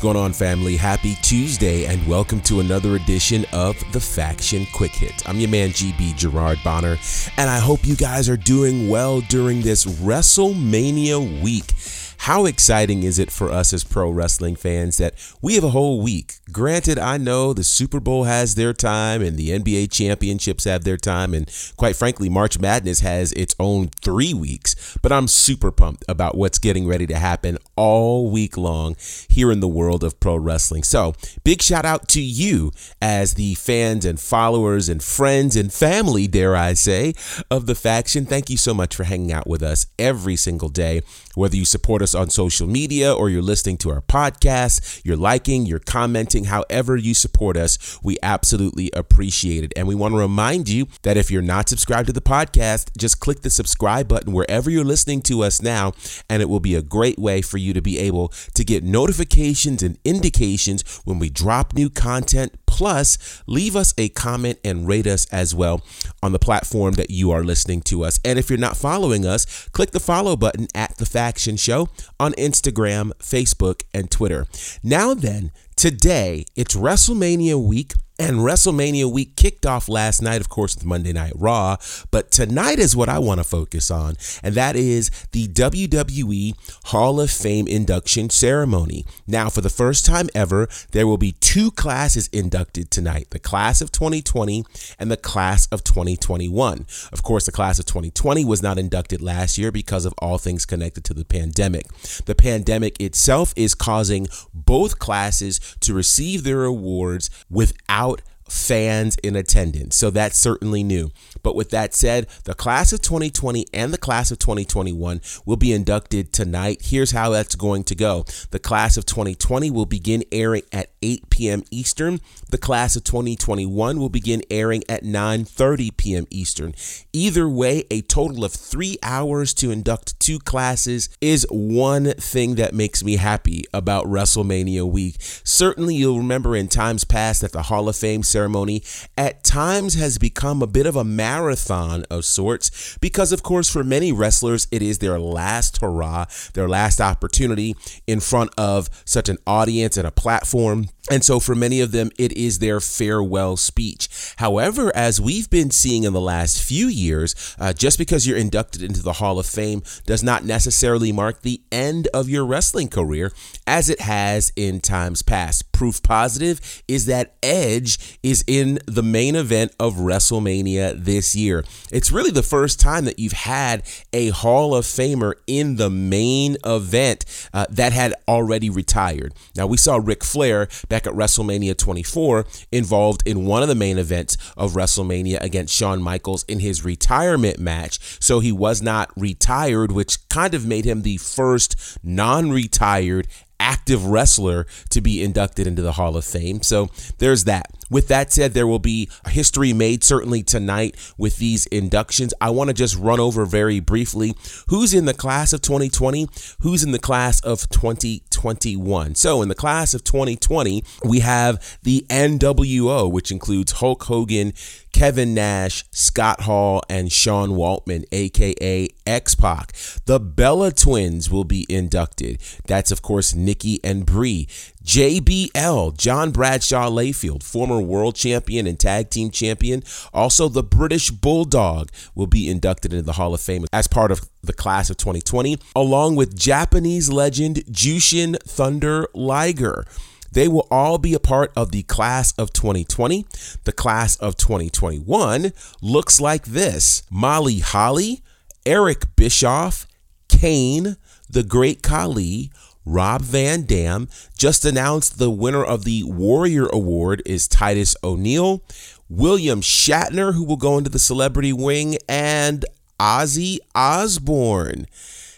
going on, family? Happy Tuesday, and welcome to another edition of the Faction Quick Hit. I'm your man, GB Gerard Bonner, and I hope you guys are doing well during this WrestleMania week. How exciting is it for us as pro wrestling fans that we have a whole week? Granted, I know the Super Bowl has their time and the NBA championships have their time, and quite frankly, March Madness has its own three weeks, but I'm super pumped about what's getting ready to happen all week long here in the world of pro wrestling. So, big shout out to you as the fans and followers and friends and family, dare I say, of the faction. Thank you so much for hanging out with us every single day, whether you support us on social media or you're listening to our podcast, you're liking, you're commenting, however you support us, we absolutely appreciate it. And we want to remind you that if you're not subscribed to the podcast, just click the subscribe button wherever you're listening to us now, and it will be a great way for you to be able to get notifications and indications when we drop new content. Plus, leave us a comment and rate us as well on the platform that you are listening to us. And if you're not following us, click the follow button at The Faction Show on Instagram, Facebook, and Twitter. Now, then, today it's WrestleMania week. And WrestleMania week kicked off last night, of course, with Monday Night Raw. But tonight is what I want to focus on, and that is the WWE Hall of Fame induction ceremony. Now, for the first time ever, there will be two classes inducted tonight the class of 2020 and the class of 2021. Of course, the class of 2020 was not inducted last year because of all things connected to the pandemic. The pandemic itself is causing both classes to receive their awards without fans in attendance. So that's certainly new. But with that said, the class of 2020 and the class of 2021 will be inducted tonight. Here's how that's going to go. The class of 2020 will begin airing at 8 p.m. Eastern. The class of 2021 will begin airing at 9:30 p.m. Eastern. Either way, a total of 3 hours to induct two classes is one thing that makes me happy about WrestleMania week. Certainly you'll remember in times past that the Hall of Fame ceremony at times has become a bit of a marathon of sorts because, of course, for many wrestlers, it is their last hurrah, their last opportunity in front of such an audience and a platform. And so, for many of them, it is their farewell speech. However, as we've been seeing in the last few years, uh, just because you're inducted into the Hall of Fame does not necessarily mark the end of your wrestling career, as it has in times past. Proof positive is that Edge is in the main event of WrestleMania this year. It's really the first time that you've had a Hall of Famer in the main event uh, that had already retired. Now, we saw Ric Flair back at WrestleMania 24 involved in one of the main events of WrestleMania against Shawn Michaels in his retirement match. So he was not retired, which kind of made him the first non retired active wrestler to be inducted into the Hall of Fame. So there's that. With that said, there will be history made certainly tonight with these inductions. I want to just run over very briefly who's in the class of 2020, who's in the class of 2021. So, in the class of 2020, we have the NWO, which includes Hulk Hogan, Kevin Nash, Scott Hall, and Sean Waltman, aka X Pac. The Bella twins will be inducted. That's, of course, Nikki and Brie. JBL, John Bradshaw Layfield, former world champion and tag team champion. Also, the British Bulldog will be inducted into the Hall of Fame as part of the class of 2020, along with Japanese legend Jushin Thunder Liger. They will all be a part of the class of 2020. The class of 2021 looks like this Molly Holly, Eric Bischoff, Kane, the Great Khali, Rob Van Dam just announced the winner of the Warrior Award is Titus O'Neil, William Shatner, who will go into the celebrity wing, and Ozzy Osbourne.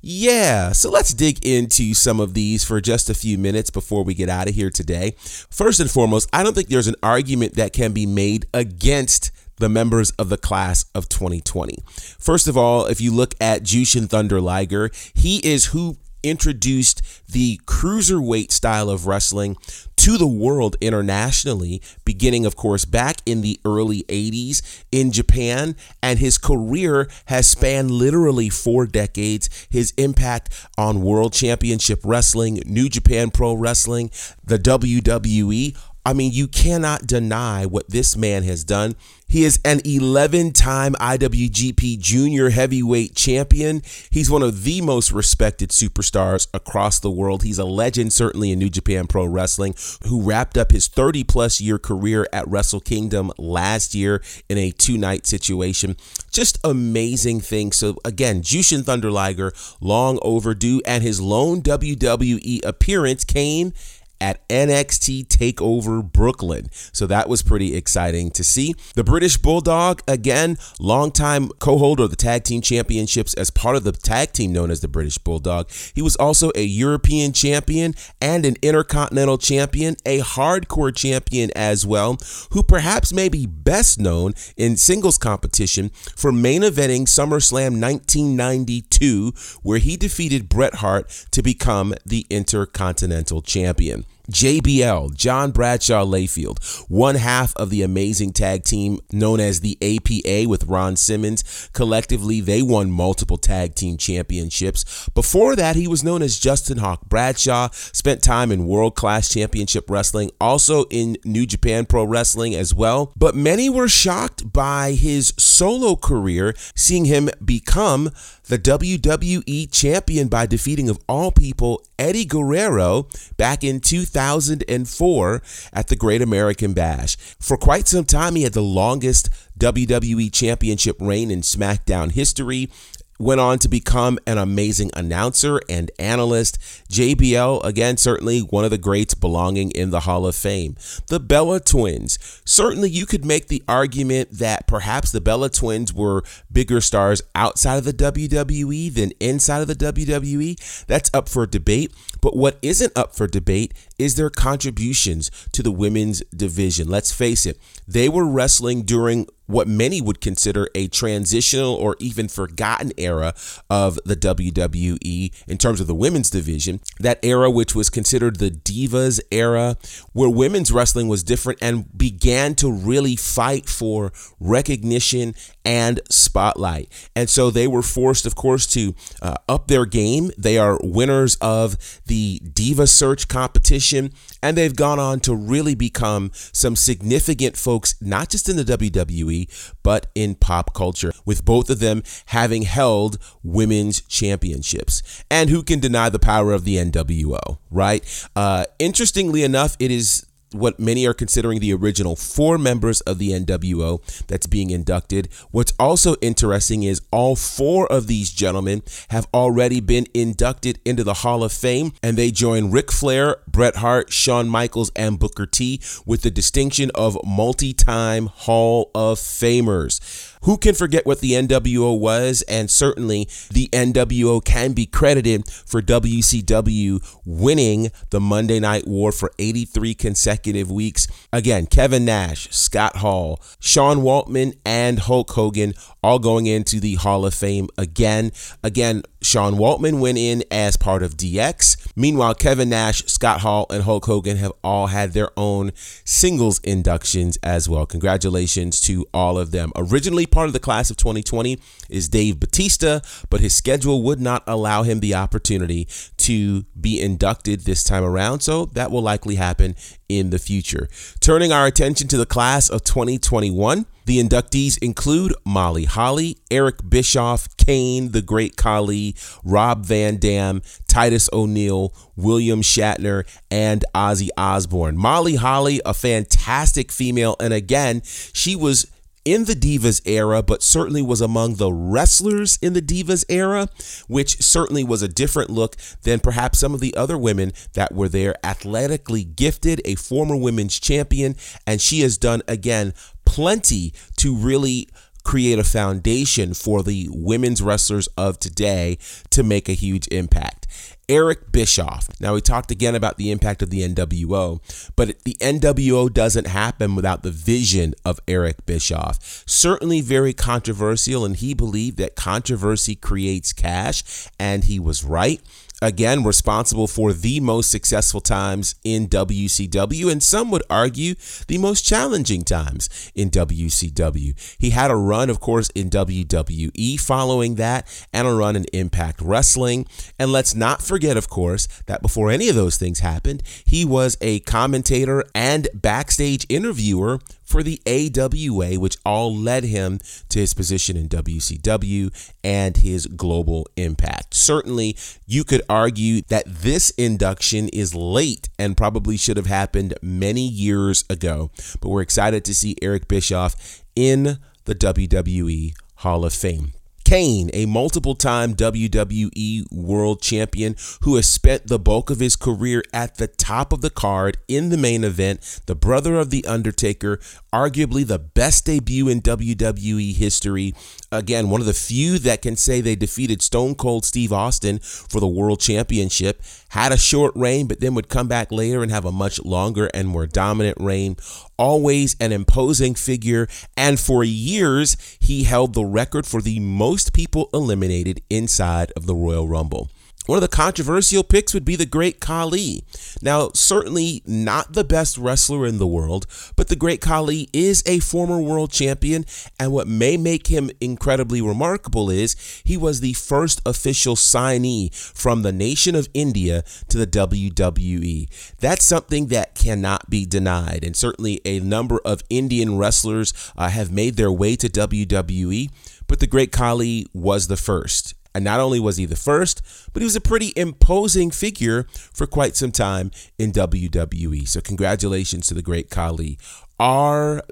Yeah, so let's dig into some of these for just a few minutes before we get out of here today. First and foremost, I don't think there's an argument that can be made against the members of the class of 2020. First of all, if you look at Jushin Thunder Liger, he is who introduced the cruiserweight style of wrestling to the world internationally, beginning, of course, back in the early 80s in Japan. And his career has spanned literally four decades. His impact on World Championship Wrestling, New Japan Pro Wrestling, the WWE, I mean, you cannot deny what this man has done. He is an 11 time IWGP Junior Heavyweight Champion. He's one of the most respected superstars across the world. He's a legend, certainly in New Japan Pro Wrestling, who wrapped up his 30 plus year career at Wrestle Kingdom last year in a two night situation. Just amazing thing. So, again, Jushin Thunder Liger, long overdue, and his lone WWE appearance came at NXT TakeOver Brooklyn. So that was pretty exciting to see. The British Bulldog, again, longtime co holder of the Tag Team Championships as part of the tag team known as the British Bulldog. He was also a European champion and an Intercontinental champion, a hardcore champion as well, who perhaps may be best known in singles competition for main eventing SummerSlam 1992, where he defeated Bret Hart to become the Intercontinental Champion. JBL, John Bradshaw Layfield, one half of the amazing tag team known as the APA with Ron Simmons. Collectively, they won multiple tag team championships. Before that, he was known as Justin Hawk Bradshaw, spent time in world class championship wrestling, also in New Japan Pro Wrestling as well. But many were shocked by his solo career, seeing him become the WWE champion by defeating, of all people, Eddie Guerrero back in 2004 at the Great American Bash. For quite some time, he had the longest WWE championship reign in SmackDown history went on to become an amazing announcer and analyst. JBL, again, certainly one of the greats belonging in the Hall of Fame. The Bella Twins. Certainly, you could make the argument that perhaps the Bella Twins were bigger stars outside of the WWE than inside of the WWE. That's up for debate. But what isn't up for debate is their contributions to the women's division. Let's face it, they were wrestling during what many would consider a transitional or even forgotten era of the WWE in terms of the women's division. That era, which was considered the Divas era, where women's wrestling was different and began to really fight for recognition and spotlight. And so they were forced, of course, to uh, up their game. They are winners of the Diva Search competition, and they've gone on to really become some significant folks, not just in the WWE, but in pop culture, with both of them having held women's championships. And who can deny the power of the NWO, right? Uh, interestingly enough, it is what many are considering the original four members of the NWO that's being inducted. What's also interesting is all four of these gentlemen have already been inducted into the Hall of Fame, and they join Ric Flair, Bret Hart, Shawn Michaels, and Booker T with the distinction of multi time Hall of Famers. Who can forget what the NWO was? And certainly the NWO can be credited for WCW winning the Monday Night War for 83 consecutive weeks. Again, Kevin Nash, Scott Hall, Sean Waltman, and Hulk Hogan all going into the Hall of Fame again. Again, Sean Waltman went in as part of DX. Meanwhile, Kevin Nash, Scott Hall, and Hulk Hogan have all had their own singles inductions as well. Congratulations to all of them. Originally part of the class of 2020 is Dave Batista, but his schedule would not allow him the opportunity to be inducted this time around, so that will likely happen in the future. Turning our attention to the class of 2021. The inductees include Molly Holly, Eric Bischoff, Kane, the Great Khali, Rob Van Dam, Titus O'Neil, William Shatner, and Ozzy Osbourne. Molly Holly, a fantastic female, and again, she was in the Divas era, but certainly was among the wrestlers in the Divas era, which certainly was a different look than perhaps some of the other women that were there. Athletically gifted, a former women's champion, and she has done again plenty to really create a foundation for the women's wrestlers of today to make a huge impact. Eric Bischoff. Now, we talked again about the impact of the NWO, but the NWO doesn't happen without the vision of Eric Bischoff. Certainly very controversial, and he believed that controversy creates cash, and he was right. Again responsible for the most successful times in WCW and some would argue the most challenging times in WCW. He had a run of course in WWE following that and a run in Impact Wrestling and let's not forget of course that before any of those things happened, he was a commentator and backstage interviewer for the AWA, which all led him to his position in WCW and his global impact. Certainly, you could argue that this induction is late and probably should have happened many years ago, but we're excited to see Eric Bischoff in the WWE Hall of Fame. Kane, a multiple time WWE World Champion who has spent the bulk of his career at the top of the card in the main event, the brother of The Undertaker, arguably the best debut in WWE history. Again, one of the few that can say they defeated Stone Cold Steve Austin for the World Championship. Had a short reign, but then would come back later and have a much longer and more dominant reign. Always an imposing figure, and for years, he held the record for the most people eliminated inside of the Royal Rumble. One of the controversial picks would be the great Khali. Now, certainly not the best wrestler in the world, but the great Khali is a former world champion, and what may make him incredibly remarkable is he was the first official signee from the nation of India to the WWE. That's something that cannot be denied, and certainly a number of Indian wrestlers uh, have made their way to WWE, but the great Khali was the first. And not only was he the first, but he was a pretty imposing figure for quite some time in WWE. So, congratulations to the great Khali. RVD.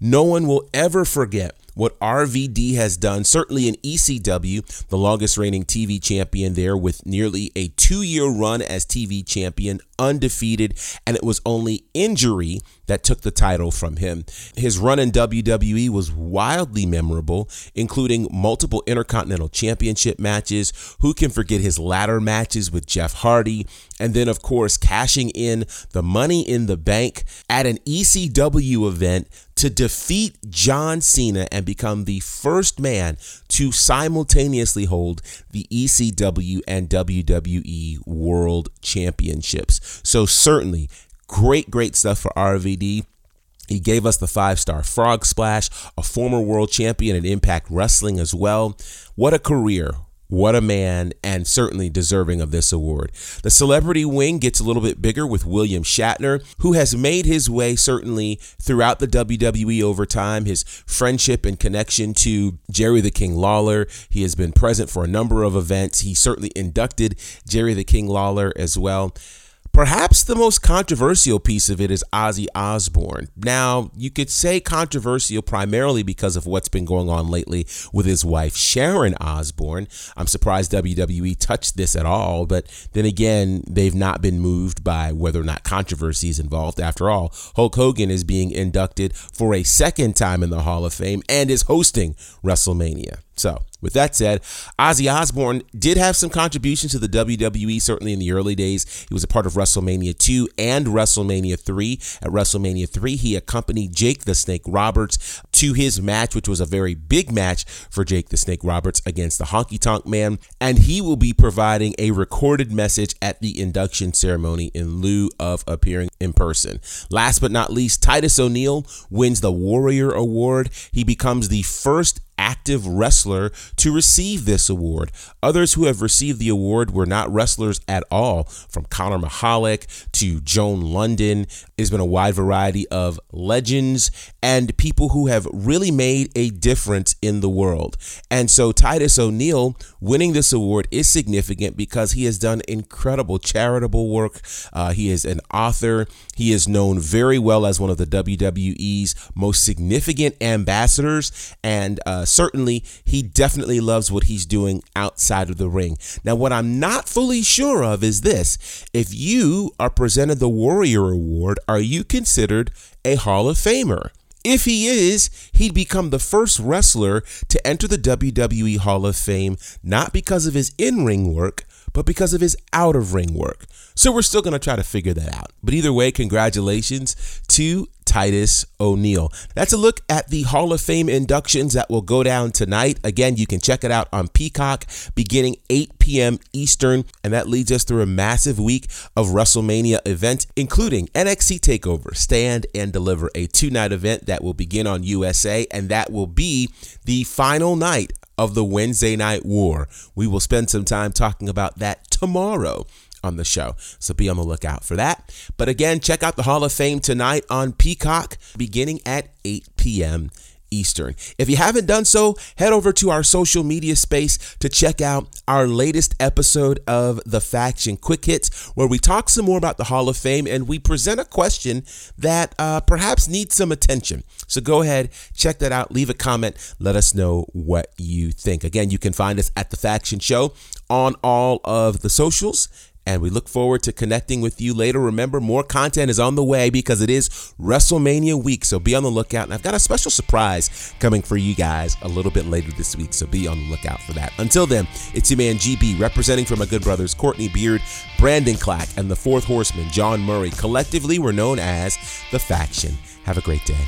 No one will ever forget what RVD has done, certainly in ECW, the longest reigning TV champion there with nearly a two year run as TV champion, undefeated, and it was only injury that took the title from him. His run in WWE was wildly memorable, including multiple Intercontinental Championship matches. Who can forget his ladder matches with Jeff Hardy? And then, of course, cashing in the money in the bank at an ECW event to defeat John Cena and become the first man to simultaneously hold the ECW and WWE World Championships. So, certainly, great, great stuff for RVD. He gave us the five star frog splash, a former world champion in Impact Wrestling as well. What a career! What a man, and certainly deserving of this award. The celebrity wing gets a little bit bigger with William Shatner, who has made his way certainly throughout the WWE over time. His friendship and connection to Jerry the King Lawler. He has been present for a number of events. He certainly inducted Jerry the King Lawler as well. Perhaps the most controversial piece of it is Ozzy Osbourne. Now, you could say controversial primarily because of what's been going on lately with his wife, Sharon Osbourne. I'm surprised WWE touched this at all, but then again, they've not been moved by whether or not controversy is involved. After all, Hulk Hogan is being inducted for a second time in the Hall of Fame and is hosting WrestleMania. So, with that said, Ozzy Osbourne did have some contributions to the WWE, certainly in the early days. He was a part of WrestleMania 2 and WrestleMania 3. At WrestleMania 3, he accompanied Jake the Snake Roberts to his match, which was a very big match for Jake the Snake Roberts against the Honky Tonk Man. And he will be providing a recorded message at the induction ceremony in lieu of appearing in person. Last but not least, Titus O'Neil wins the Warrior Award. He becomes the first active wrestler to receive this award. Others who have received the award were not wrestlers at all, from Connor Michalek to Joan Lunden. It's been a wide variety of legends and people who have really made a difference in the world. And so Titus O'Neil winning this award is significant because he has done incredible charitable work. Uh, he is an author. He is known very well as one of the WWE's most significant ambassadors. And uh, certainly, he definitely loves what he's doing outside of the ring. Now, what I'm not fully sure of is this if you are presented the Warrior Award, are you considered a Hall of Famer? If he is, he'd become the first wrestler to enter the WWE Hall of Fame not because of his in ring work, but because of his out of ring work. So we're still going to try to figure that out. But either way, congratulations to Titus O'Neil. That's a look at the Hall of Fame inductions that will go down tonight. Again, you can check it out on Peacock beginning 8 p.m. Eastern, and that leads us through a massive week of WrestleMania event, including NXT TakeOver, Stand and Deliver, a two night event that will begin on USA, and that will be the final night of the Wednesday Night War. We will spend some time talking about that tomorrow on the show. So be on the lookout for that. But again, check out the Hall of Fame tonight on Peacock beginning at 8 p.m. Eastern. If you haven't done so, head over to our social media space to check out our latest episode of The Faction Quick Hits, where we talk some more about the Hall of Fame and we present a question that uh, perhaps needs some attention. So go ahead, check that out, leave a comment, let us know what you think. Again, you can find us at The Faction Show on all of the socials and we look forward to connecting with you later. Remember, more content is on the way because it is WrestleMania week, so be on the lookout. And I've got a special surprise coming for you guys a little bit later this week, so be on the lookout for that. Until then, it's your man GB representing for my good brothers Courtney Beard, Brandon Clack, and the fourth horseman, John Murray. Collectively, we're known as The Faction. Have a great day.